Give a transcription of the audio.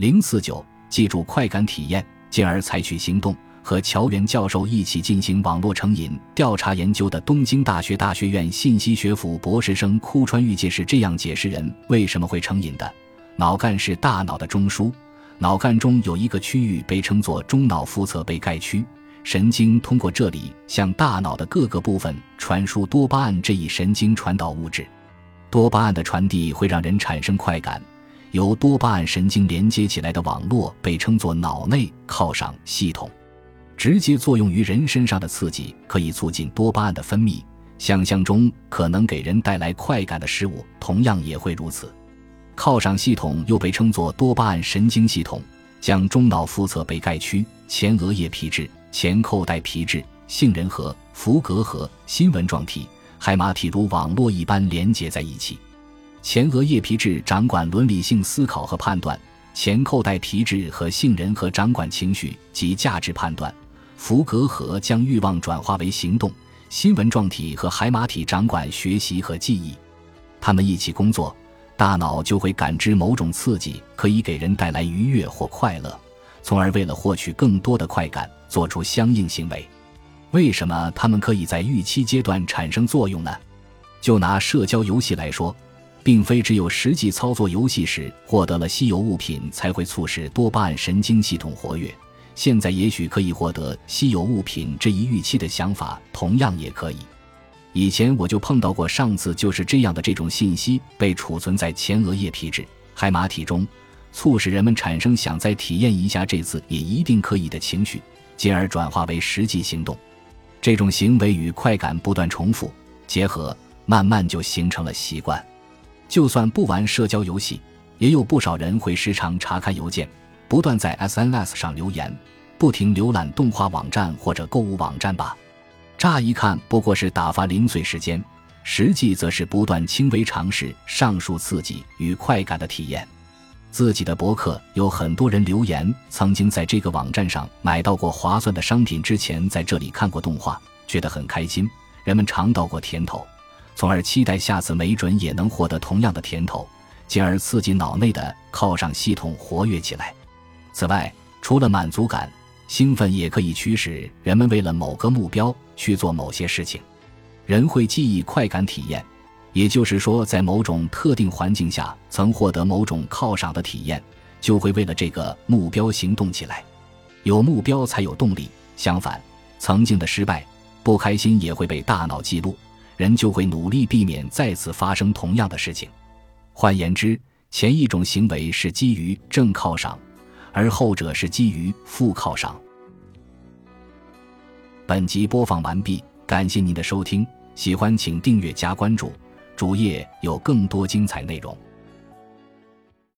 零四九，记住快感体验，进而采取行动。和乔元教授一起进行网络成瘾调查研究的东京大学大学院信息学府博士生枯川玉介是这样解释人为什么会成瘾的：脑干是大脑的中枢，脑干中有一个区域被称作中脑腹侧被盖区，神经通过这里向大脑的各个部分传输多巴胺这一神经传导物质。多巴胺的传递会让人产生快感，由多巴胺神经连接起来的网络被称作脑内犒赏系统。直接作用于人身上的刺激可以促进多巴胺的分泌，想象中可能给人带来快感的事物同样也会如此。犒赏系统又被称作多巴胺神经系统，将中脑腹侧被盖区、前额叶皮质、前扣带皮质、杏仁核、伏隔核、新纹状体、海马体如网络一般连接在一起。前额叶皮质掌管伦理性思考和判断，前扣带皮质和杏仁核掌管情绪及价值判断。伏隔核将欲望转化为行动，新纹状体和海马体掌管学习和记忆，他们一起工作，大脑就会感知某种刺激可以给人带来愉悦或快乐，从而为了获取更多的快感做出相应行为。为什么他们可以在预期阶段产生作用呢？就拿社交游戏来说，并非只有实际操作游戏时获得了稀有物品才会促使多巴胺神经系统活跃。现在也许可以获得稀有物品这一预期的想法，同样也可以。以前我就碰到过，上次就是这样的这种信息被储存在前额叶皮质、海马体中，促使人们产生想再体验一下这次也一定可以的情绪，进而转化为实际行动。这种行为与快感不断重复结合，慢慢就形成了习惯。就算不玩社交游戏，也有不少人会时常查看邮件。不断在 SNS 上留言，不停浏览动画网站或者购物网站吧。乍一看不过是打发零碎时间，实际则是不断轻微尝试上述刺激与快感的体验。自己的博客有很多人留言，曾经在这个网站上买到过划算的商品，之前在这里看过动画，觉得很开心。人们尝到过甜头，从而期待下次没准也能获得同样的甜头，进而刺激脑内的犒赏系统活跃起来。此外，除了满足感、兴奋，也可以驱使人们为了某个目标去做某些事情。人会记忆快感体验，也就是说，在某种特定环境下曾获得某种犒赏的体验，就会为了这个目标行动起来。有目标才有动力。相反，曾经的失败、不开心也会被大脑记录，人就会努力避免再次发生同样的事情。换言之，前一种行为是基于正犒赏。而后者是基于负犒赏。本集播放完毕，感谢您的收听，喜欢请订阅加关注，主页有更多精彩内容。